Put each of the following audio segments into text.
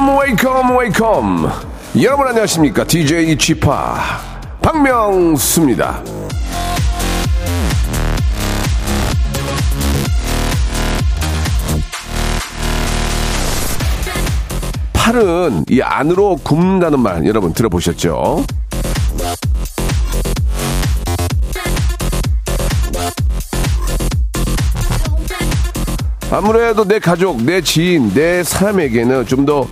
Welcome, welcome, welcome. 여러분 안녕하십니까? DJ p 박명수입니다. 팔은 이 안으로 굽는다는 말 여러분 들어보셨죠? 아무래도 내 가족, 내 지인, 내 사람에게는 좀 더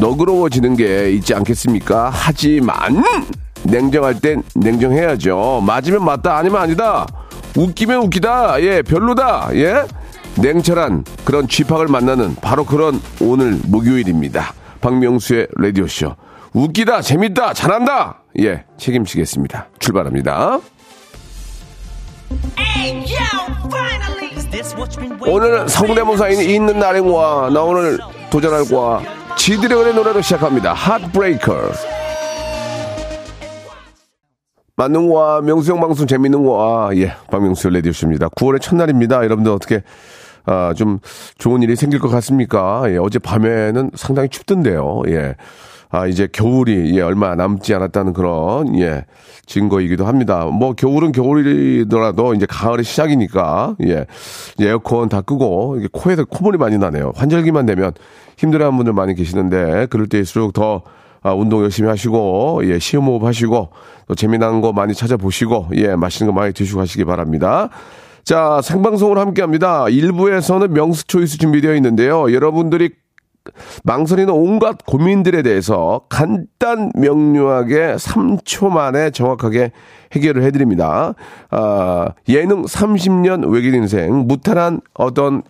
너그러워지는 게 있지 않겠습니까? 하지만 냉정할 땐 냉정해야죠. 맞으면 맞다, 아니면 아니다. 웃기면 웃기다, 예, 별로다, 예. 냉철한 그런 쥐팍을 만나는 바로 그런 오늘 목요일입니다. 박명수의 라디오쇼. 웃기다, 재밌다, 잘한다! 예, 책임지겠습니다. 출발합니다. 오늘 성대모사인 있는 날행와 나 오늘 도전할 거와 지드래곤의 노래로 시작합니다. 핫브레이커. 맞는 거와 명수형 방송 재밌는 거와 예 박명수 레디오쇼입니다. 9월의 첫날입니다. 여러분들 어떻게 아, 좀 좋은 일이 생길 것 같습니까? 예, 어제 밤에는 상당히 춥던데요. 예. 아, 이제 겨울이, 예, 얼마 남지 않았다는 그런, 예, 증거이기도 합니다. 뭐, 겨울은 겨울이더라도 이제 가을이 시작이니까, 예, 에어컨 다 끄고, 코에서 콧물이 많이 나네요. 환절기만 되면 힘들어 하는 분들 많이 계시는데, 그럴 때일수록 더, 아, 운동 열심히 하시고, 예, 시험호흡 하시고, 또 재미난 거 많이 찾아보시고, 예, 맛있는 거 많이 드시고 하시기 바랍니다. 자, 생방송을 함께 합니다. 1부에서는 명수 초이스 준비되어 있는데요. 여러분들이 망설이는 온갖 고민들에 대해서 간단 명료하게 3초 만에 정확하게 해결을 해드립니다. 아, 예능 30년 외길 인생, 무탈한 어떤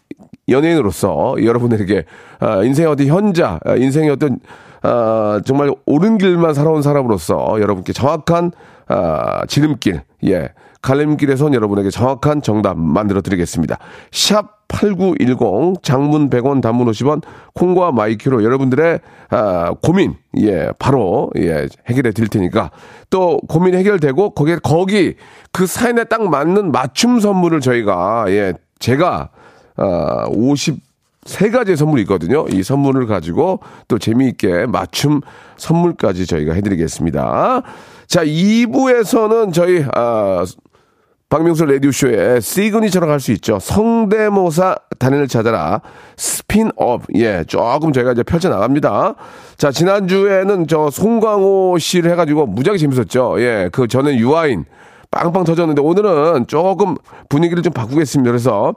연예인으로서 여러분들에게 아, 인생의 어떤 현자, 아, 인생의 어떤 아, 정말 옳은 길만 살아온 사람으로서 여러분께 정확한 아, 지름길, 예, 갈림길에 선 여러분에게 정확한 정답 만들어 드리겠습니다. 샵 8910 장문 100원 단문 50원 콩과 my K로 여러분들의 아, 고민 예 바로 예 해결해 드릴 테니까 또 고민 해결되고 거기에 거기 그 사연에 딱 맞는 맞춤 선물을 저희가 예 제가 아, 50세 가지의 선물이 있거든요. 이 선물을 가지고 또 재미있게 맞춤 선물까지 저희가 해드리겠습니다. 자, 2부에서는 저희, 아, 박명수 라디오쇼의 시그니처라고 할 수 있죠. 성대모사 달인을 찾아라. 스핀업. 예, 조금 저희가 이제 펼쳐나갑니다. 자, 지난주에는 저 송광호 씨를 해가지고 무지하게 재밌었죠. 예, 그 저는 유아인. 빵빵 터졌는데 오늘은 조금 분위기를 좀 바꾸겠습니다. 그래서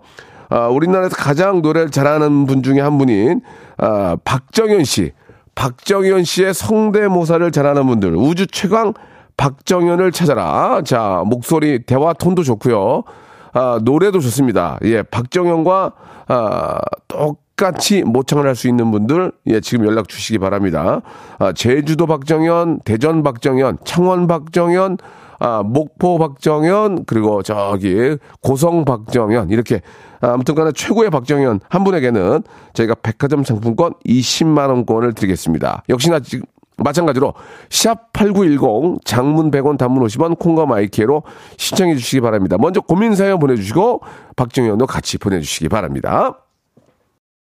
아, 우리나라에서 가장 노래를 잘하는 분 중에 한 분인 아, 박정현 씨. 박정현 씨의 성대모사를 잘하는 분들. 우주 최강 박정현을 찾아라. 자, 목소리, 대화 톤도 좋고요. 아, 노래도 좋습니다. 예, 박정현과 아, 똑같이 모창을 할 수 있는 분들, 예, 지금 연락 주시기 바랍니다. 아, 제주도 박정현, 대전 박정현, 창원 박정현, 아, 목포 박정현, 그리고 저기 고성 박정현, 이렇게 아, 아무튼 간에 최고의 박정현 한 분에게는 저희가 백화점 상품권 20만원권을 드리겠습니다. 역시나 지금 마찬가지로 샵 8910 장문 100원 단문 50원 콩과 my K로 신청해 주시기 바랍니다. 먼저 고민 사연 보내주시고 박정현도 같이 보내주시기 바랍니다.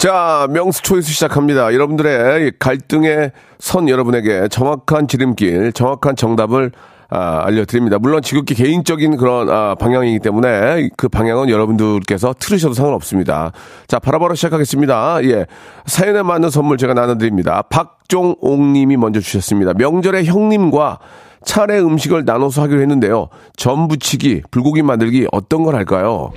자, 명수 초이스 시작합니다. 여러분들의 이 갈등의 선 여러분에게 정확한 지름길, 정확한 정답을 아, 알려드립니다. 물론 지극히 개인적인 그런 아, 방향이기 때문에 그 방향은 여러분들께서 틀으셔도 상관없습니다. 자, 바로바로 시작하겠습니다. 예. 사연에 맞는 선물 제가 나눠드립니다. 박종옥님이 먼저 주셨습니다. 명절에 형님과 차례 음식을 나눠서 하기로 했는데요. 전 부치기, 불고기 만들기 어떤 걸 할까요?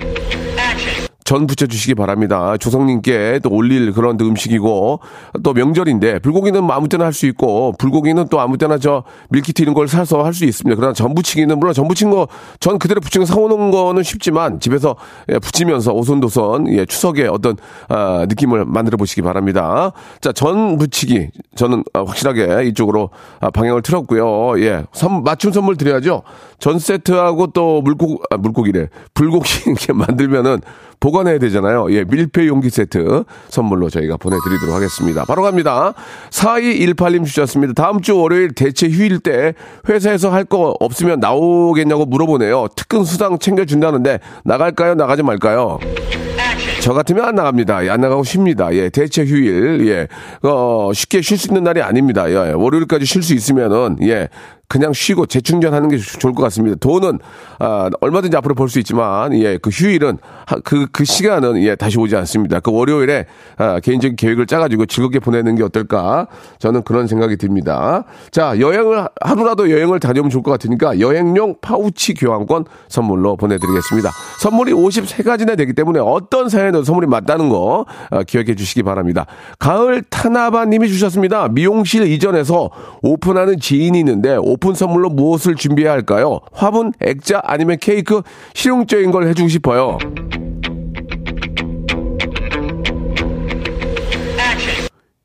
전 부쳐주시기 바랍니다. 조성님께 또 올릴 그런 음식이고 또 명절인데 불고기는 뭐 아무 때나 할 수 있고 불고기는 또 아무 때나 저 밀키트 이런 걸 사서 할 수 있습니다. 그러나 전 부치기는 물론 전 부친 거 전 그대로 부치는 사오는 거는 쉽지만 집에서 예, 부치면서 오손도손 예, 추석의 어떤 아, 느낌을 만들어 보시기 바랍니다. 자, 전 부치기 저는 아, 확실하게 이쪽으로 아, 방향을 틀었고요. 예, 선, 맞춤 선물 드려야죠. 전 세트하고 또 물고 아, 물고기래 불고기 이렇게 만들면은 보관해야 되잖아요. 예, 밀폐 용기 세트 선물로 저희가 보내드리도록 하겠습니다. 바로 갑니다. 4218님 주셨습니다. 다음 주 월요일 대체 휴일 때 회사에서 할 거 없으면 나오겠냐고 물어보네요. 특근 수당 챙겨준다는데 나갈까요? 나가지 말까요? 저 같으면 안 나갑니다. 예, 안 나가고 쉽니다. 예, 대체 휴일. 예, 어, 쉽게 쉴 수 있는 날이 아닙니다. 예, 월요일까지 쉴 수 있으면은, 예, 그냥 쉬고 재충전하는 게 좋을 것 같습니다. 돈은 아, 얼마든지 앞으로 벌 수 있지만 예, 그 휴일은 그그 그 시간은 예, 다시 오지 않습니다. 그 월요일에 아, 개인적인 계획을 짜가지고 즐겁게 보내는 게 어떨까? 저는 그런 생각이 듭니다. 자 여행을 하루라도 여행을 다녀오면 좋을 것 같으니까 여행용 파우치 교환권 선물로 보내드리겠습니다. 선물이 53가지나 되기 때문에 어떤 사연에도 선물이 맞다는 거 아, 기억해 주시기 바랍니다. 가을 타나바님이 주셨습니다. 미용실 이전에서 오픈하는 지인이 있는데 오픈 선물로 무엇을 준비해야 할까요? 화분, 액자 아니면 케이크 실용적인 걸 해주고 싶어요.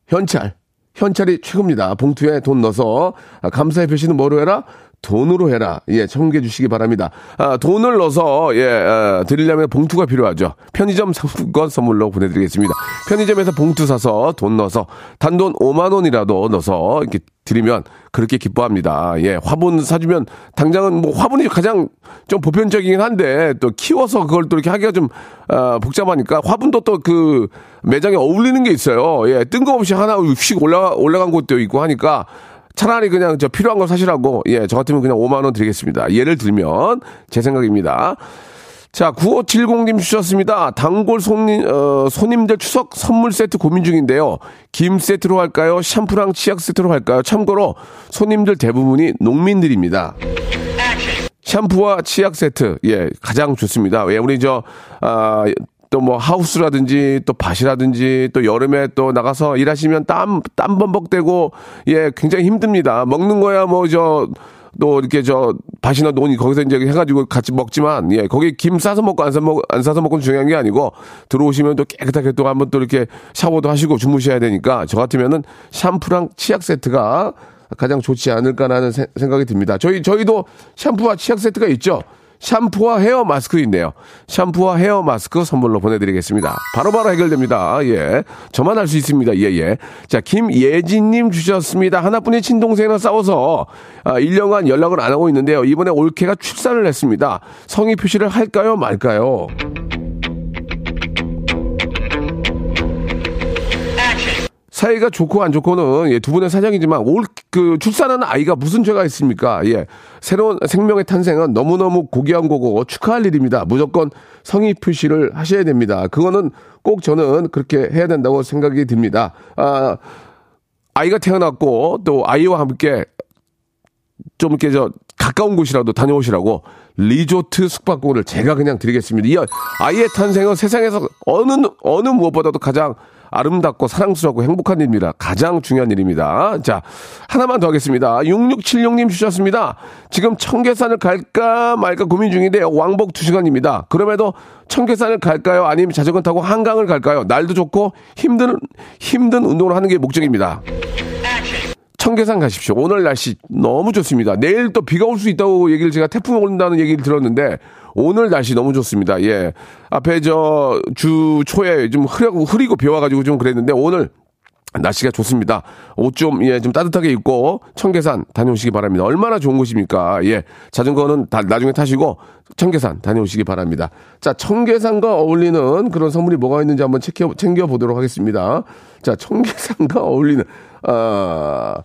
현찰. 현찰이 최고입니다. 봉투에 돈 넣어서 아, 감사의 표시는 뭐로 해라? 돈으로 해라. 예, 청구해 주시기 바랍니다. 아, 돈을 넣어서, 예, 아, 드리려면 봉투가 필요하죠. 편의점 상품권 선물로 보내드리겠습니다. 편의점에서 봉투 사서 돈 넣어서 단돈 5만원이라도 넣어서 이렇게 드리면 그렇게 기뻐합니다. 예, 화분 사주면 당장은 뭐 화분이 가장 좀 보편적이긴 한데 또 키워서 그걸 또 이렇게 하기가 좀, 아, 복잡하니까 화분도 또 그 매장에 어울리는 게 있어요. 예, 뜬금없이 하나 휙 올라, 올라간 곳도 있고 하니까 차라리 그냥 저 필요한 걸 사시라고, 예, 저 같으면 그냥 5만 원 드리겠습니다. 예를 들면, 제 생각입니다. 자, 9570님 주셨습니다. 단골 손님, 어, 손님들 추석 선물 세트 고민 중인데요. 김 세트로 할까요? 샴푸랑 치약 세트로 할까요? 참고로 손님들 대부분이 농민들입니다. 샴푸와 치약 세트, 예, 가장 좋습니다. 예, 우리 저, 아, 또 뭐 하우스라든지 또 밭이라든지 또 여름에 또 나가서 일하시면 땀, 땀 범벅되고 예, 굉장히 힘듭니다. 먹는 거야 뭐 저, 또 이렇게 저 밭이나 논이 거기서 이제 해가지고 같이 먹지만 예 거기 김 싸서 먹고 안 싸 먹 안 싸서 먹고는 중요한 게 아니고 들어오시면 또 깨끗하게 또 한번 또 이렇게 샤워도 하시고 주무셔야 되니까 저 같으면은 샴푸랑 치약 세트가 가장 좋지 않을까라는 세- 생각이 듭니다. 저희 저희도 샴푸와 치약 세트가 있죠. 샴푸와 헤어 마스크 있네요. 샴푸와 헤어 마스크 선물로 보내드리겠습니다. 바로 바로 해결됩니다. 예. 저만 할 수 있습니다. 예, 예. 자, 김예진님 주셨습니다. 하나뿐인 친동생이랑 싸워서 아, 1년간 연락을 안 하고 있는데요. 이번에 올케가 출산을 했습니다. 성의 표시를 할까요? 말까요? 사이가 좋고 안 좋고는 예, 두 분의 사정이지만 올 그 출산하는 아이가 무슨 죄가 있습니까? 예. 새로운 생명의 탄생은 너무너무 고귀한 거고 축하할 일입니다. 무조건 성의 표시를 하셔야 됩니다. 그거는 꼭 저는 그렇게 해야 된다고 생각이 듭니다. 아, 아이가 태어났고 또 아이와 함께 좀 이렇게 저 가까운 곳이라도 다녀오시라고 리조트 숙박권을 제가 그냥 드리겠습니다. 이 아이의 탄생은 세상에서 어느 어느 무엇보다도 가장 아름답고 사랑스럽고 행복한 일입니다. 가장 중요한 일입니다. 자, 하나만 더 하겠습니다. 6676님 주셨습니다. 지금 청계산을 갈까 말까 고민 중인데요. 왕복 2시간입니다. 그럼에도 청계산을 갈까요? 아니면 자전거 타고 한강을 갈까요? 날도 좋고 힘든 힘든 운동을 하는 게 목적입니다. 청계산 가십시오. 오늘 날씨 너무 좋습니다. 내일 또 비가 올 수 있다고 얘기를 제가 태풍 온다는 얘기를 들었는데 오늘 날씨 너무 좋습니다. 예. 앞에 저 주 초에 좀 흐리고, 흐리고 비 와가지고 좀 그랬는데 오늘 날씨가 좋습니다. 옷 좀, 예, 좀 따뜻하게 입고 청계산 다녀오시기 바랍니다. 얼마나 좋은 곳입니까? 예. 자전거는 다 나중에 타시고 청계산 다녀오시기 바랍니다. 자, 청계산과 어울리는 그런 선물이 뭐가 있는지 한번 챙겨, 챙겨보도록 하겠습니다. 자, 청계산과 어울리는, 아,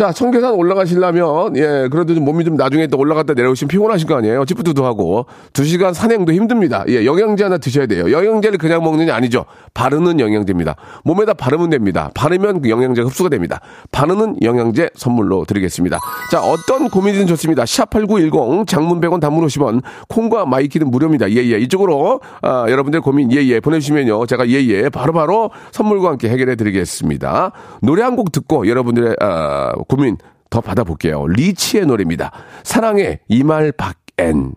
자, 청계산 올라가시려면, 예, 그래도 좀 몸이 좀 나중에 또 올라갔다 내려오시면 피곤하실 거 아니에요? 찌뿌두두 하고. 두 시간 산행도 힘듭니다. 예, 영양제 하나 드셔야 돼요. 영양제를 그냥 먹는 게 아니죠. 바르는 영양제입니다. 몸에다 바르면 됩니다. 바르면 그 영양제가 흡수가 됩니다. 바르는 영양제 선물로 드리겠습니다. 자, 어떤 고민이든 좋습니다. 샵8910, 장문 100원, 단문 50원, 콩과 my K는 무료입니다. 예, 예. 이쪽으로, 아, 여러분들 고민, 예, 예. 보내주시면요. 제가 예, 예. 바로바로 선물과 함께 해결해 드리겠습니다. 노래 한 곡 듣고 여러분들의, 아, 고민 더 받아볼게요. 리치의 노래입니다. 사랑해 이 말밖엔.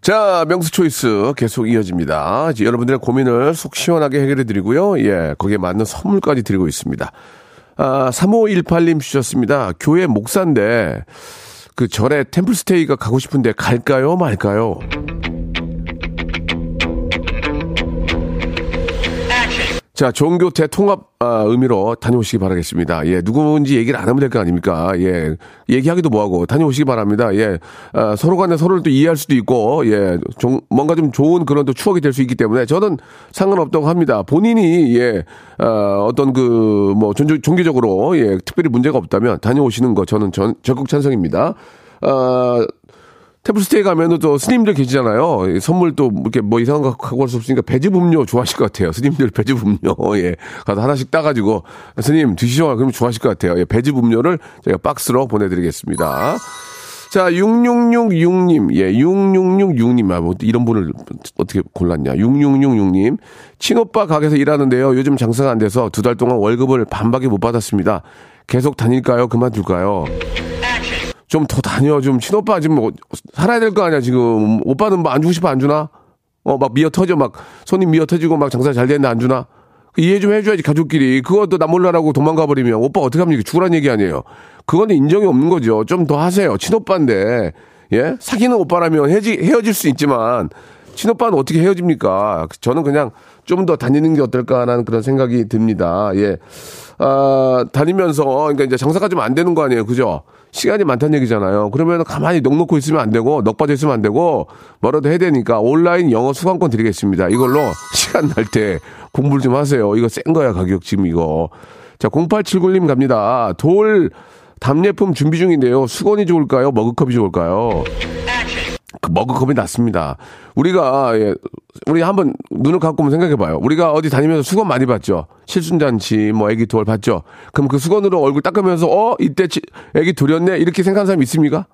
자, 명수 choice 계속 이어집니다. 이제 여러분들의 고민을 속 시원하게 해결해 드리고요. 예, 거기에 맞는 선물까지 드리고 있습니다. 아, 3518님 주셨습니다. 교회 목사인데, 그 절에 템플스테이가 가고 싶은데 갈까요, 말까요? 자, 종교 대 통합 아, 의미로 다녀오시기 바라겠습니다. 예, 누구인지 얘기를 안 하면 될 거 아닙니까? 예, 얘기하기도 뭐하고 다녀오시기 바랍니다. 예, 아, 서로 간에 서로를 또 이해할 수도 있고, 예, 좀, 뭔가 좀 좋은 그런 또 추억이 될 수 있기 때문에 저는 상관없다고 합니다. 본인이, 예, 아, 어떤 그, 뭐, 종교, 종교적으로, 예, 특별히 문제가 없다면 다녀오시는 거 저는 전, 적극 찬성입니다. 아, 템플스테이 가면은 또 스님들 계시잖아요. 선물 또 이렇게 뭐 이상한 거 갖고 갈수 없으니까 배즙 음료 좋아하실 것 같아요. 스님들 배즙 음료. 예. 가서 하나씩 따가지고 스님 드시죠. 그러면 좋아하실 것 같아요. 예. 배즙 음료를 제가 박스로 보내드리겠습니다. 자, 6666님. 예, 6666님. 아, 뭐 이런 분을 어떻게 골랐냐. 6666님. 친오빠 가게에서 일하는데요. 요즘 장사가 안 돼서 두 달 동안 월급을 반밖에 못 받았습니다. 계속 다닐까요? 그만둘까요? 좀 더 다녀. 좀 친오빠 지금 뭐 살아야 될 거 아니야, 지금. 오빠는 뭐 안 주고 싶어 안 주나? 어, 막 미어 터져. 막 손님 미어 터지고 막 장사 잘 됐는데 안 주나? 이해 좀 해줘야지, 가족끼리. 그것도 나 몰라라고 도망가 버리면 오빠 어떻게 합니까? 죽으란 얘기 아니에요. 그건 인정이 없는 거죠. 좀 더 하세요. 친오빠인데. 예? 사귀는 오빠라면 헤어지, 헤어질 수 있지만, 친오빠는 어떻게 헤어집니까? 저는 그냥 좀 더 다니는 게 어떨까라는 그런 생각이 듭니다. 예. 아, 다니면서, 그러니까 이제 장사가 좀 안 되는 거 아니에요. 그죠? 시간이 많다는 얘기잖아요. 그러면 가만히 넋 놓고 있으면 안 되고, 넋 빠져 있으면 안 되고, 뭐라도 해야 되니까 온라인 영어 수강권 드리겠습니다. 이걸로 시간 날 때 공부를 좀 하세요. 이거 센 거야, 가격 지금 이거. 자, 0879님 갑니다. 돌 답례품 준비 중인데요. 수건이 좋을까요? 머그컵이 좋을까요? 그 머그컵이 낫습니다. 우리가 예, 우리 한번 눈을 감고 한번 생각해 봐요. 우리가 어디 다니면서 수건 많이 봤죠. 실순잔치, 뭐 애기 돌 봤죠. 그럼 그 수건으로 얼굴 닦으면서 어 이때 치- 애기 돌였네 이렇게 생각하는 사람 있습니까?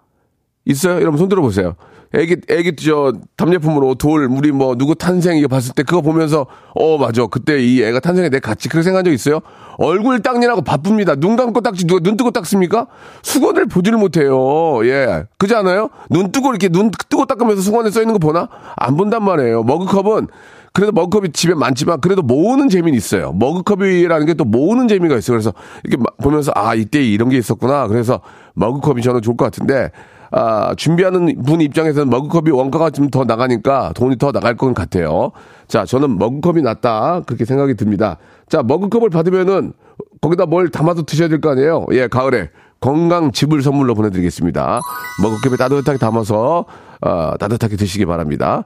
있어요? 여러분 손 들어보세요. 애기 애기 저 답례품으로 돌 우리 뭐 누구 탄생 이거 봤을 때 그거 보면서 어 맞아 그때 이 애가 탄생에 내가 같이 그렇게 생각한 적 있어요? 얼굴 닦느라고 바쁩니다. 눈 감고 닦지 누가 눈 뜨고 닦습니까? 수건을 보지를 못해요. 예 그지 않아요? 눈 뜨고 이렇게 눈 뜨고 닦으면서 수건에 써 있는 거 보나? 안 본단 말이에요. 머그컵은 그래도 머그컵이 집에 많지만 그래도 모으는 재미는 있어요. 머그컵이라는 게 또 모으는 재미가 있어요. 그래서 이렇게 막 보면서 아 이때 이런 게 있었구나. 그래서 머그컵이 저는 좋을 것 같은데 아 준비하는 분 입장에서는 머그컵이 원가가 좀 더 나가니까 돈이 더 나갈 것 같아요. 자 저는 머그컵이 낫다 그렇게 생각이 듭니다. 자 머그컵을 받으면은 거기다 뭘 담아서 드셔야 될 거 아니에요. 예 가을에 건강 즙을 선물로 보내드리겠습니다. 머그컵에 따뜻하게 담아서 어, 따뜻하게 드시기 바랍니다.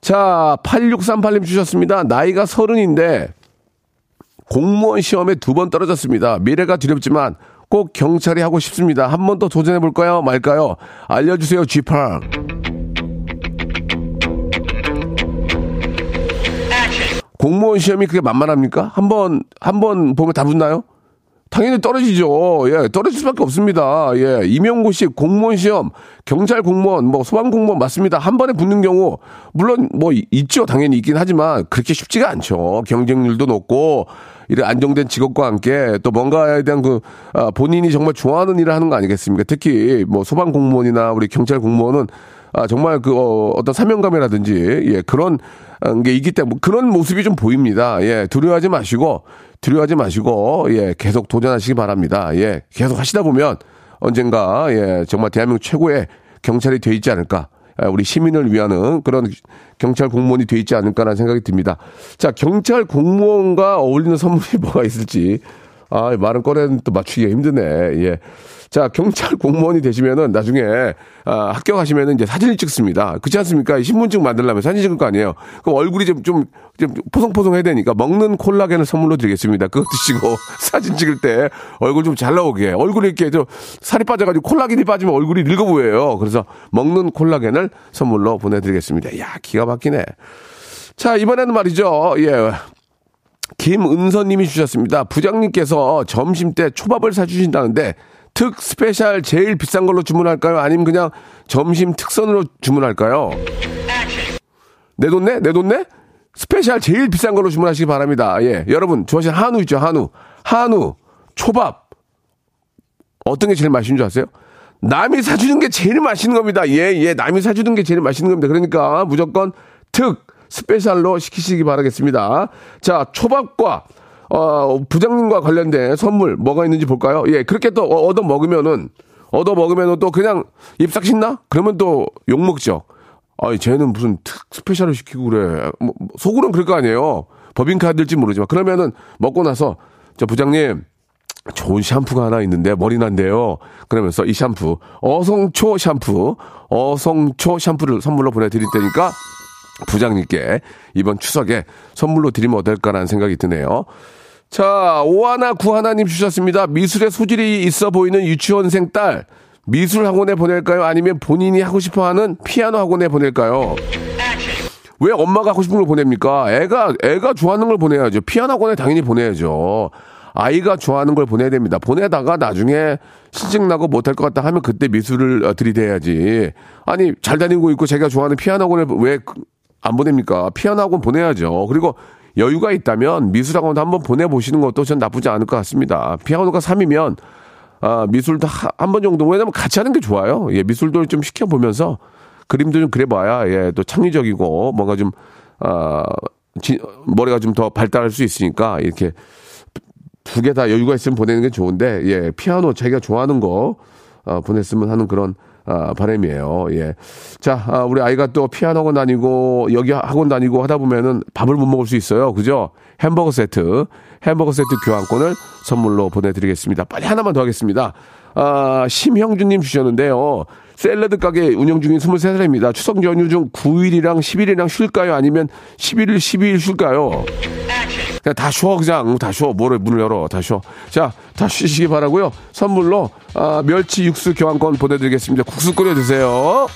자, 8638님 주셨습니다. 나이가 서른인데 공무원 시험에 두 번 떨어졌습니다. 미래가 두렵지만 꼭 경찰이 하고 싶습니다. 한 번 더 도전해 볼까요? 말까요? 알려주세요, 쥐팡. 공무원 시험이 그게 만만합니까? 한 번, 한 번 보면 다 붙나요? 당연히 떨어지죠. 예, 떨어질 수밖에 없습니다. 예, 임용고시, 공무원 시험, 경찰 공무원, 뭐 소방 공무원 맞습니다. 한 번에 붙는 경우 물론 뭐 이- 있죠. 당연히 있긴 하지만 그렇게 쉽지가 않죠. 경쟁률도 높고 이런 안정된 직업과 함께 또 뭔가에 대한 그 아, 본인이 정말 좋아하는 일을 하는 거 아니겠습니까? 특히 뭐 소방 공무원이나 우리 경찰 공무원은 아, 정말 그, 어, 어떤 사명감이라든지, 예, 그런 어, 게 있기 때문에 그런 모습이 좀 보입니다. 예, 두려워하지 마시고, 두려워하지 마시고, 예, 계속 도전하시기 바랍니다. 예, 계속 하시다 보면 언젠가, 예, 정말 대한민국 최고의 경찰이 돼 있지 않을까. 아, 우리 시민을 위하는 그런 경찰 공무원이 돼 있지 않을까라는 생각이 듭니다. 자, 경찰 공무원과 어울리는 선물이 뭐가 있을지 아, 말은 꺼내는 또 맞추기가 힘드네. 예. 자, 경찰 공무원이 되시면은 나중에, 아, 합격하시면은 이제 사진을 찍습니다. 그렇지 않습니까? 신분증 만들려면 사진 찍을 거 아니에요? 그 얼굴이 좀, 좀, 좀 포송포송해야 되니까 먹는 콜라겐을 선물로 드리겠습니다. 그거 드시고 사진 찍을 때 얼굴 좀 잘 나오게. 얼굴이 이렇게 좀 살이 빠져가지고 콜라겐이 빠지면 얼굴이 늙어 보여요. 그래서 먹는 콜라겐을 선물로 보내드리겠습니다. 야, 기가 막히네. 자, 이번에는 말이죠. 예. 김은서님이 주셨습니다. 부장님께서 점심 때 초밥을 사주신다는데 특 스페셜 제일 비싼 걸로 주문할까요? 아니면 그냥 점심 특선으로 주문할까요? 내 돈 내? 내 돈 내? 스페셜 제일 비싼 걸로 주문하시기 바랍니다. 예. 여러분, 좋아하시는 한우 있죠? 한우. 한우, 초밥. 어떤 게 제일 맛있는 줄 아세요? 남이 사주는 게 제일 맛있는 겁니다. 예, 예. 남이 사주는 게 제일 맛있는 겁니다. 그러니까 무조건 특, 스페셜로 시키시기 바라겠습니다. 자, 초밥과 어, 부장님과 관련된 선물 뭐가 있는지 볼까요? 예, 그렇게 또 얻어 먹으면은 얻어 먹으면은 또 그냥 입싹 신나? 그러면 또 욕 먹죠. 아니, 쟤는 무슨 특 스페셜을 시키고 그래. 뭐, 속으로는 그럴 거 아니에요. 법인카야 될지 모르지만 그러면은 먹고 나서 저 부장님 좋은 샴푸가 하나 있는데 머리 난데요. 그러면서 이 샴푸 어성초 샴푸 어성초 샴푸를 선물로 보내드릴 테니까 부장님께 이번 추석에 선물로 드리면 어떨까라는 생각이 드네요. 자, 오하나 구하나님 주셨습니다. 미술에 소질이 있어 보이는 유치원생 딸, 미술 학원에 보낼까요? 아니면 본인이 하고 싶어 하는 피아노 학원에 보낼까요? 왜 엄마가 하고 싶은 걸 보냅니까? 애가, 애가 좋아하는 걸 보내야죠. 피아노 학원에 당연히 보내야죠. 아이가 좋아하는 걸 보내야 됩니다. 보내다가 나중에 실증 나고 못할 것 같다 하면 그때 미술을 어, 들이대야지. 아니, 잘 다니고 있고 제가 좋아하는 피아노 학원을 왜 안 보냅니까? 피아노 학원 보내야죠. 그리고 여유가 있다면 미술 학원도 한번 보내보시는 것도 전 나쁘지 않을 것 같습니다. 피아노가 3이면 아, 미술도 한 번 정도, 왜냐면 같이 하는 게 좋아요. 예, 미술도 좀 시켜보면서 그림도 좀 그려봐야, 예, 또 창의적이고 뭔가 좀, 아, 지, 머리가 좀 더 발달할 수 있으니까 이렇게 두 개 다 여유가 있으면 보내는 게 좋은데, 예, 피아노 자기가 좋아하는 거, 어, 보냈으면 하는 그런, 아, 바람이에요. 예. 자, 아, 우리 아이가 또 피아노 학원 다니고, 여기 학원 다니고 하다 보면은 밥을 못 먹을 수 있어요. 그죠? 햄버거 세트, 햄버거 세트 교환권을 선물로 보내드리겠습니다. 빨리 하나만 더 하겠습니다. 아, 심형준님 주셨는데요. 샐러드 가게 운영 중인 23살입니다. 추석 연휴 중 9일이랑 10일이랑 쉴까요? 아니면 11일, 12일 쉴까요? 그냥 다 쉬어, 그냥. 다 쉬어. 뭐를 문을 열어. 다 쉬어. 자, 다 쉬시기 바라고요 선물로, 아, 멸치 육수 교환권 보내드리겠습니다. 국수 끓여 드세요.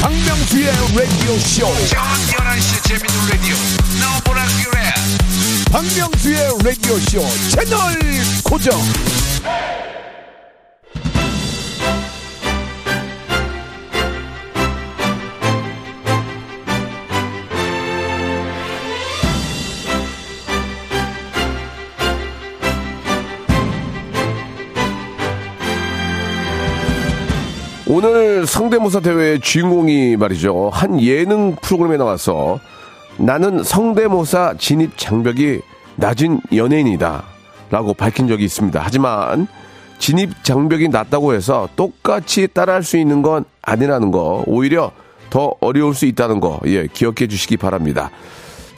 박명수의 라디오 쇼. 저녁 11시 재밌는 라디오 너보라 그래 박명수의 라디오 쇼 채널 고정. 오늘 성대모사 대회의 주인공이 말이죠. 한 예능 프로그램에 나와서 나는 성대모사 진입 장벽이 낮은 연예인이다. 라고 밝힌 적이 있습니다. 하지만 진입 장벽이 낮다고 해서 똑같이 따라할 수 있는 건 아니라는 거. 오히려 더 어려울 수 있다는 거. 예, 기억해 주시기 바랍니다.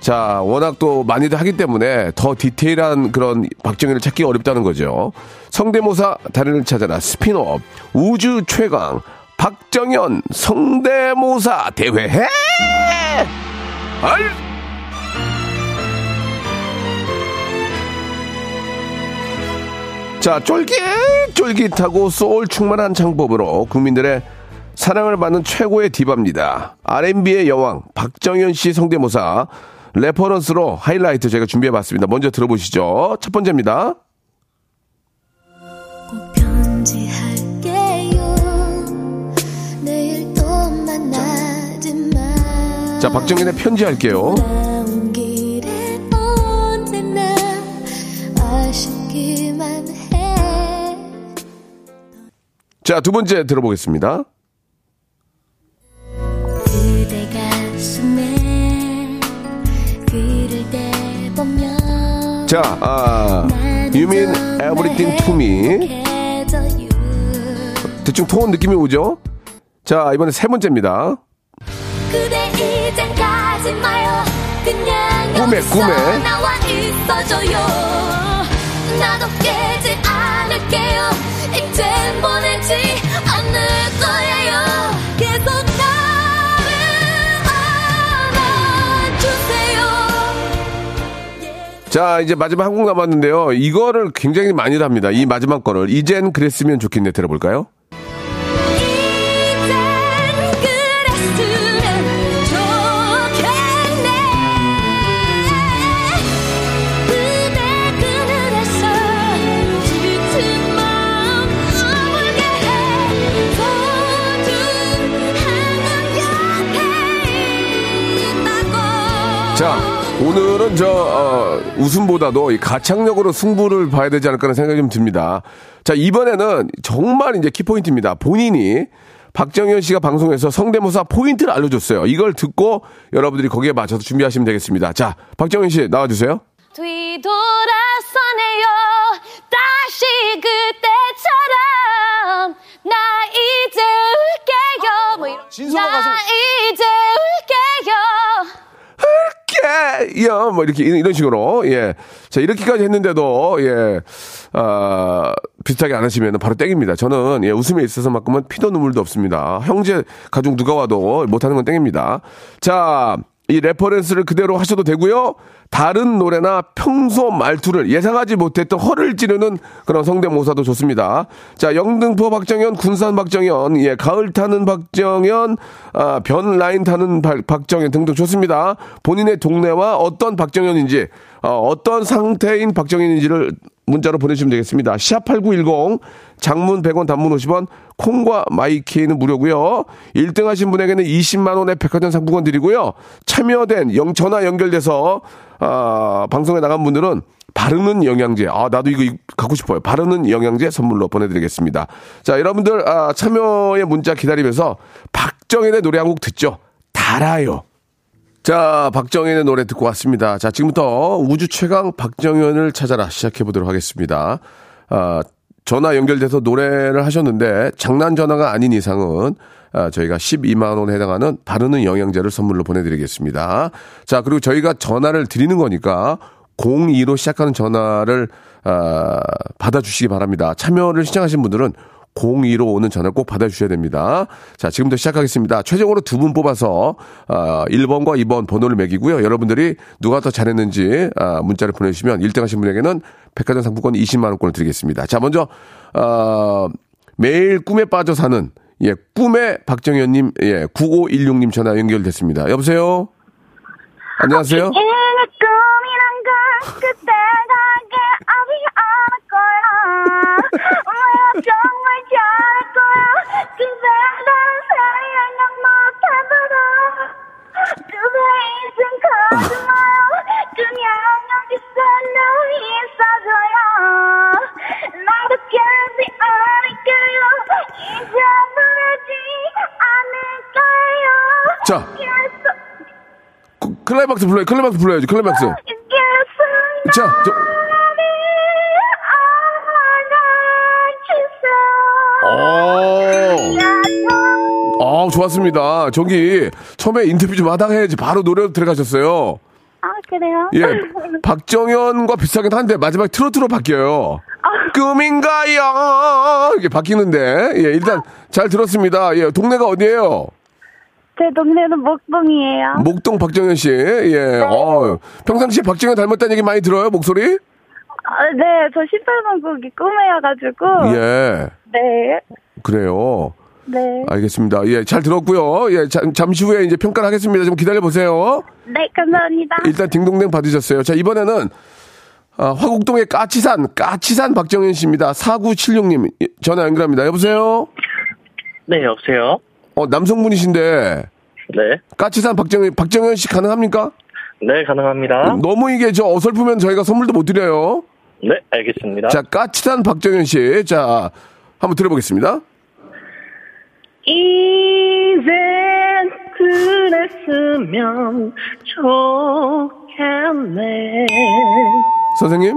자, 워낙 또 많이들 하기 때문에 더 디테일한 그런 박정희를 찾기 어렵다는 거죠. 성대모사 달인을 찾아라. 스피노업. 우주 최강. 박정현 성대모사 대회. 알 자, 쫄깃쫄깃하고 소울 충만한 창법으로 국민들의 사랑을 받는 최고의 디바입니다. R&B의 여왕 박정현 씨 성대모사 reference로 하이라이트 제가 준비해봤습니다. 먼저 들어보시죠. 첫 번째입니다. 자, 박정현의 편지할게요. 자, 두 번째 들어보겠습니다. 자, 아, You mean everything to me. 대충 톤 느낌이 오죠? 자, 이번에 세 번째입니다. 나와 있어줘요 나도 깨지 않을게요 이젠 보내지 자, 이제 마지막 한 곡 남았는데요. 이거를 굉장히 많이 합니다. 이 마지막 거를. 이젠 그랬으면 좋겠네. 들어볼까요? 자, 오늘은 저, 어, 웃음보다도 이 가창력으로 승부를 봐야 되지 않을까 하는 생각이 좀 듭니다. 자, 이번에는 정말 이제 키포인트입니다. 본인이 박정현 씨가 방송에서 성대모사 포인트를 알려줬어요. 이걸 듣고 여러분들이 거기에 맞춰서 준비하시면 되겠습니다. 자, 박정현 씨 나와주세요. 뒤돌아서네요 다시 그때처럼 나 이제 울게요 뭐 이런 진성아 나 가수. 이제 울게요 깨요 뭐 이렇게 이런 식으로 예. 자, 이렇게까지 했는데도 예. 아, 비슷하게 안 하시면 바로 땡입니다. 저는 예, 웃음에 있어서만큼은 피도 눈물도 없습니다. 형제 가족 누가 와도 못하는 건 땡입니다. 자, 이 reference를 그대로 하셔도 되고요. 다른 노래나 평소 말투를 예상하지 못했던 허를 찌르는 그런 성대모사도 좋습니다. 자, 영등포 박정현, 군산 박정현, 예, 가을 타는 박정현, 아, 변 라인 타는 박- 박정현 등등 좋습니다. 본인의 동네와 어떤 박정현인지, 어, 어떤 상태인 박정현인지를 문자로 보내주시면 되겠습니다. 샵8910 장문 100원 단문 50원 콩과 my K는 무료고요. 1등 하신 분에게는 20만 원의 백화점 상품권 드리고요. 참여된 영 전화 연결돼서 아, 방송에 나간 분들은 바르는 영양제. 아, 나도 이거 갖고 싶어요. 바르는 영양제 선물로 보내드리겠습니다. 자, 여러분들 아, 참여의 문자 기다리면서 박정현의 노래 한 곡 듣죠. 달아요. 자, 박정현의 노래 듣고 왔습니다. 자, 지금부터 우주 최강 박정현을 찾아라 시작해 보도록 하겠습니다. 아, 전화 연결돼서 노래를 하셨는데 장난 전화가 아닌 이상은 아, 저희가 12만 원에 해당하는 바르는 영양제를 선물로 보내드리겠습니다. 자, 그리고 저희가 전화를 드리는 거니까 02로 시작하는 전화를 아, 받아주시기 바랍니다. 참여를 신청하신 분들은 02로 오는 전화 꼭 받아주셔야 됩니다. 자, 지금부터 시작하겠습니다. 최종으로 두 분 뽑아서, 아, 1번과 2번 번호를 매기고요. 여러분들이 누가 더 잘했는지, 아, 문자를 보내주시면 1등 하신 분에게는 백화점 상품권 20만원권을 드리겠습니다. 자, 먼저, 아, 매일 꿈에 빠져 사는, 예, 꿈의 박정현님, 예, 9516님 전화 연결됐습니다. 여보세요? 안녕하세요? 자. 계속 그- 클라이막스 불러요. 클라이막스 불러야지. 클라이막스. 자, 저, 어, 아, 좋았습니다. 저기, 처음에 인터뷰 좀 하다가 해야지. 바로 노래로 들어가셨어요. 아 그래요? 예. 박정현과 비슷하긴 한데, 마지막에 트로트로 바뀌어요. 꿈인가요? 이게 바뀌는데, 예, 일단 잘 들었습니다. 예, 동네가 어디예요 제 동네는 목동이에요. 목동 박정현 씨. 예, 어, 평상시에 박정현 닮았다는 얘기 많이 들어요, 목소리? 아, 네, 저 18번국이 꿈이어가지고. 예. 네, 그래요. 네. 알겠습니다. 예, 잘 들었고요. 예, 잠, 잠시 후에 이제 평가를 하겠습니다. 좀 기다려 보세요. 네, 감사합니다. 일단 딩동댕 받으셨어요. 자, 이번에는 아, 화곡동의 까치산, 까치산 박정현 씨입니다. 4976님 전화 연결합니다. 여보세요? 네, 여보세요? 어, 남성분이신데 네. 까치산 박정현 박정현 씨 가능합니까? 네, 가능합니다. 너무 이게 저 어설프면 저희가 선물도 못 드려요. 네, 알겠습니다. 자, 까치산 박정현 씨. 자, 한번 들어보겠습니다. 이젠 그랬으면 좋겠네. 선생님?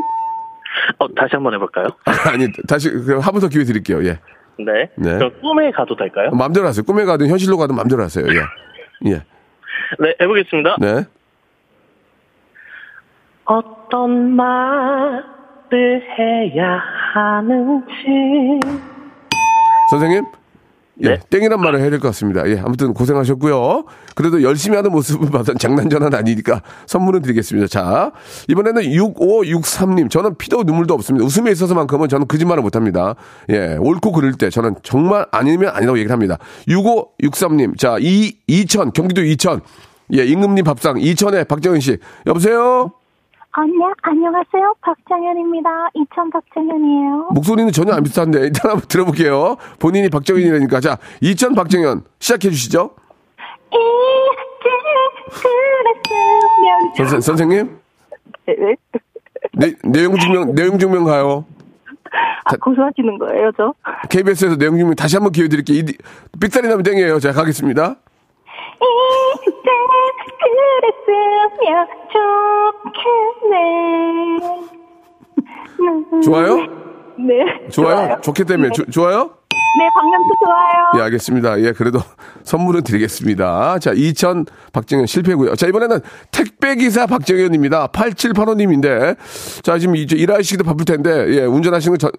어, 다시 한번 해볼까요? 아니, 다시, 한 번 더 기회 드릴게요. 예. 네. 네. 저 꿈에 가도 될까요? 마음대로 하세요. 꿈에 가든 현실로 가든 마음대로 하세요. 예. 예. 네, 해보겠습니다. 네. 어떤 말 을 해야 하는지. 선생님? 예, 네. 땡이란 말을 해야 될 것 같습니다. 예, 아무튼 고생하셨고요. 그래도 열심히 하는 모습을 봐선 장난 전환 아니니까 선물은 드리겠습니다. 자, 이번에는 6563님. 저는 피도 눈물도 없습니다. 웃음에 있어서만큼은 저는 거짓말을 못 합니다. 예, 옳고 그를 때 저는 정말 아니면 아니라고 얘기를 합니다. 6563님. 자, 이, 2000, 경기도 2000. 예, 임금님 밥상 2000에 박정현 씨. 여보세요? 안녕, 안녕하세요. 박정현입니다. 이천 박정현이에요. 목소리는 전혀 안 비슷한데 일단 한번 들어볼게요. 본인이 박정현이라니까. 자, 2000 박정현 시작해 주시죠. 선생, 선생님? 네. 내, 내용 증명, 내용 증명 가요. 아, 고소하시는 거예요, 저? KBS에서 내용 증명 다시 한번 기회 드릴게요. 이, 삑사리 나면 땡이에요. 자, 가겠습니다. 이제 그랬으면 좋겠 네. 좋아요? 네. 좋아요? 좋겠다며. 조- 좋아요? 네, 방금도 좋아요. 예, 알겠습니다. 예, 그래도 선물은 드리겠습니다. 자, 2000 박정현 실패고요. 자, 이번에는 택배기사 박정현입니다. 8785님인데. 자, 지금 이제 일하시기도 바쁠 텐데, 예, 운전하시는 거 전,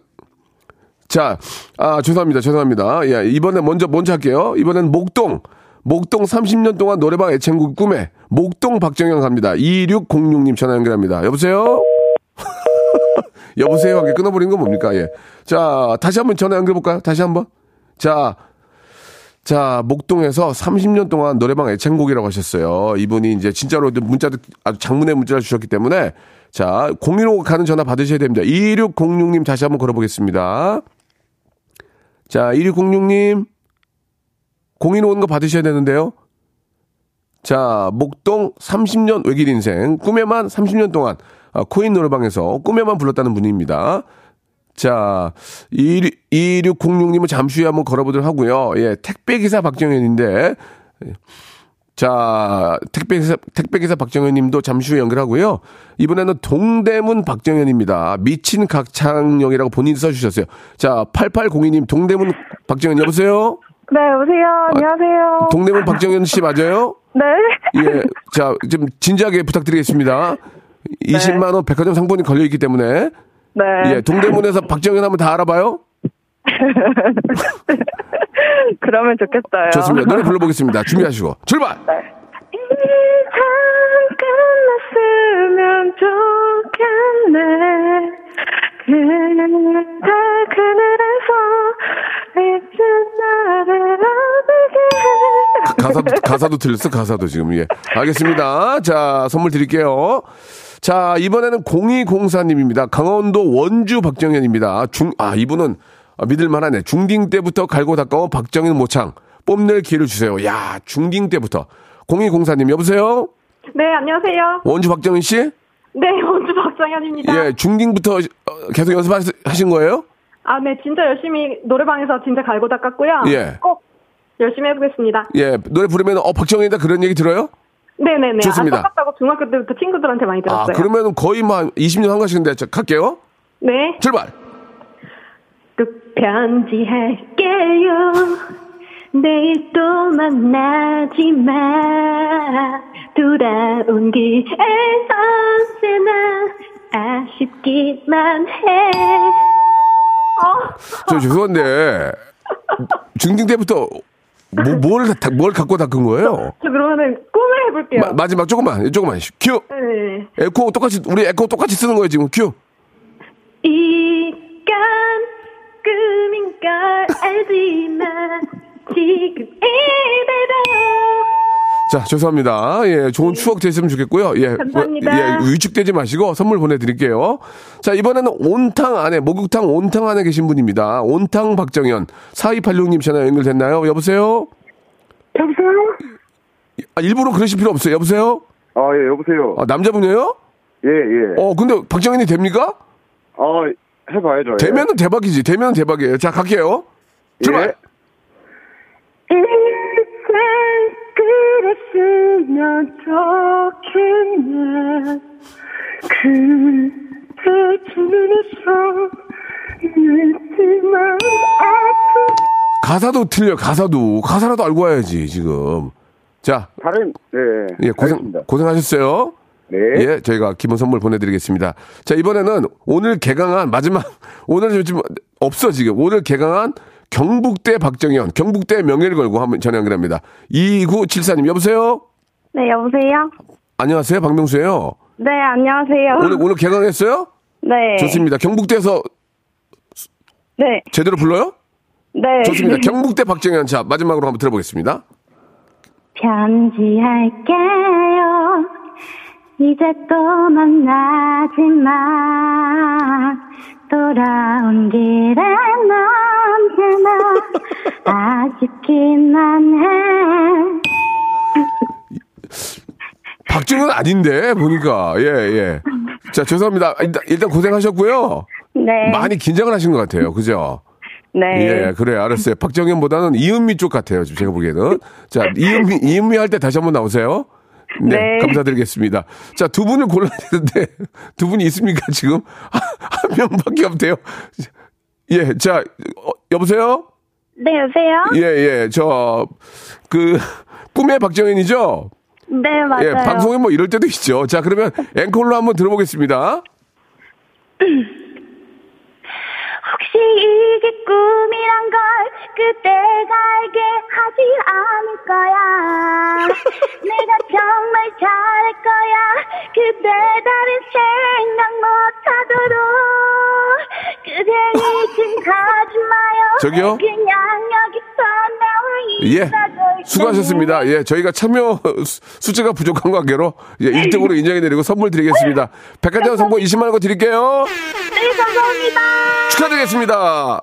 자, 아, 죄송합니다. 죄송합니다. 예, 이번에 먼저, 먼저 할게요. 이번엔 목동. 목동 30년 동안 노래방 애창곡 꿈에 목동 박정현 갑니다. 2606님 전화 연결합니다. 여보세요? 여보세요? 하게 끊어버린 건 뭡니까? 예. 자, 다시 한번 전화 연결해볼까요? 다시 한번. 자, 자, 목동에서 30년 동안 노래방 애창곡이라고 하셨어요. 이분이 이제 진짜로 문자도 장문의 문자를 주셨기 때문에 자, 015 가는 전화 받으셔야 됩니다. 2606님 다시 한번 걸어보겠습니다. 자, 2606님. 015 오는 거 받으셔야 되는데요. 자, 목동 30년 외길 인생. 꿈에만 30년 동안 아, 코인 노래방에서 꿈에만 불렀다는 분입니다. 자, 2606님은 잠시 후에 한번 걸어보도록 하고요. 예, 택배기사 박정현인데, 예. 자, 택배기사, 택배기사 박정현 님도 잠시 후에 연결하고요. 이번에는 동대문 박정현입니다. 미친 각창역이라고 본인이 써주셨어요. 자, 8802님, 동대문 박정현 여보세요? 네, 여보세요. 안녕하세요. 동대문 박정현 씨 맞아요? 네. 예, 자, 좀 진지하게 부탁드리겠습니다. 20만 원 백화점 상품이 걸려 있기 때문에. 네. 예, 동대문에서 박정현 하면 다 알아봐요? 그러면 좋겠어요. 좋습니다. 노래 불러보겠습니다. 준비하시고. 출발! 이상 끝났으면 좋겠네. 그늘에서 나를 안게. 가사도, 가사도 틀렸어, 가사도 지금. 예. 알겠습니다. 자, 선물 드릴게요. 자, 이번에는 0204님입니다. 강원도 원주 박정현입니다. 중, 아, 이분은 아, 믿을 만하네. 중딩 때부터 갈고 닦아온 박정현 모창. 뽐낼 기회를 주세요. 야, 중딩 때부터. 0204님, 여보세요? 네, 안녕하세요. 원주 박정현 씨? 네, 원주 박정현입니다. 예, 중딩부터 어, 계속 연습하신 거예요? 아, 네, 진짜 열심히 노래방에서 진짜 갈고 닦았고요. 예. 꼭 열심히 해보겠습니다. 예, 노래 부르면, 어, 박정현이다 그런 얘기 들어요? 네네네. 좋습니다. 안 똑같다고 중학교 때부터 친구들한테 많이 아, 들었어요. 그러면 거의 뭐 한 20년 한 것인데, 자, 갈게요. 네. 출발! 끝 편지할게요. 내일 또 만나지 마. 돌아온 길에 언제나 아쉽기만 해. 어, 저 죄송한데 중딩 때부터 뭐, 뭘, 다- 뭘 갈고 닦은 거예요? 저 그러면은 꿈을 해볼게요. 마, 마지막 조금만 조금만 큐 네. 에코 똑같이 우리 에코 똑같이 쓰는 거예요 지금 큐 이건 꿈인 걸 알지만 지금 이대로 자, 죄송합니다. 예, 좋은 추억 되셨으면 좋겠고요. 예, 감사합니다. 예, 위축되지 마시고 선물 보내드릴게요. 자, 이번에는 온탕 안에, 목욕탕 온탕 안에 계신 분입니다. 온탕 박정현. 4286님 전화 연결됐나요? 여보세요? 여보세요? 아, 일부러 그러실 필요 없어요. 여보세요? 아, 예, 여보세요. 아, 남자분이에요? 예, 예. 어, 근데 박정현이 됩니까? 아, 해봐야죠. 예. 되면은 대박이지. 되면은 대박이에요. 자, 갈게요. 출발! 이제 그랬으면 좋겠네. 그 눈에서 잊지만 아픈 가사도 틀려, 가사도. 가사라도 알고 와야지, 지금. 자, 다른, 네. 예, 고생, 알겠습니다. 고생하셨어요. 네. 예, 저희가 기본 선물 보내드리겠습니다. 자, 이번에는 오늘 개강한 마지막, 오늘 지금 없어, 지금. 오늘 개강한 경북대 박정현, 경북대 명예를 걸고 한번 전화 연결합니다. 2974님, 여보세요? 네, 여보세요? 안녕하세요, 박명수예요 네, 안녕하세요. 오늘, 오늘 개강했어요? 네. 좋습니다. 경북대에서 네, 제대로 불러요? 네. 좋습니다. 경북대 박정현, 자, 마지막으로 한번 들어보겠습니다. 편지할게요. 이제 또 만나지만 돌아온 길에 언제나 아쉽기만 해. 박정현 아닌데, 보니까. 예, 예. 자, 죄송합니다. 일단, 일단 고생하셨고요. 네. 많이 긴장을 하신 것 같아요. 그죠? 네. 예, 그래요. 알았어요. 박정현보다는 이은미 쪽 같아요. 지금 제가 보기에는. 자, 이은미, 이은미 할 때 다시 한번 나오세요. 네, 네. 감사드리겠습니다. 자, 두 분을 골라야 되는데, 두 분이 있습니까, 지금? 한 명밖에 없대요. 예, 자, 어, 여보세요? 네, 여보세요? 예, 예, 저, 그, 꿈의 박정현이죠? 네, 맞아요. 예, 방송에 뭐 이럴 때도 있죠. 자, 그러면 앵콜로 한번 들어보겠습니다. 혹시 이게 꿈이란 걸 그때가 알게 하지 않을 거야. 내가 정말 잘할 거야. 그대 다른 생각 못 하도록. 그대 잊지 하지 마요. 저기요? 그냥 여기서 나와 예. 수고하셨습니다. 예, 저희가 참여 수- 숫자가 부족한 관계로 예, 1등으로 인정해 드리고 선물 드리겠습니다. 백화점 상품 20만원 거 드릴게요. 네, 감사합니다. 축하드리겠습니다.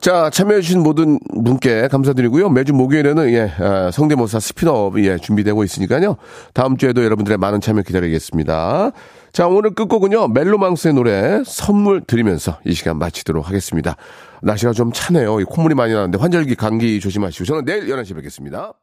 자, 참여해주신 모든 분께 감사드리고요. 매주 목요일에는, 예, 아, 성대모사 스핀오프, 예, 준비되고 있으니까요. 다음 주에도 여러분들의 많은 참여 기다리겠습니다. 자, 오늘 끝곡은요, 멜로망스의 노래 선물 드리면서 이 시간 마치도록 하겠습니다. 날씨가 좀 차네요. 이 콧물이 많이 나는데 환절기 감기 조심하시고 저는 내일 11시에 뵙겠습니다.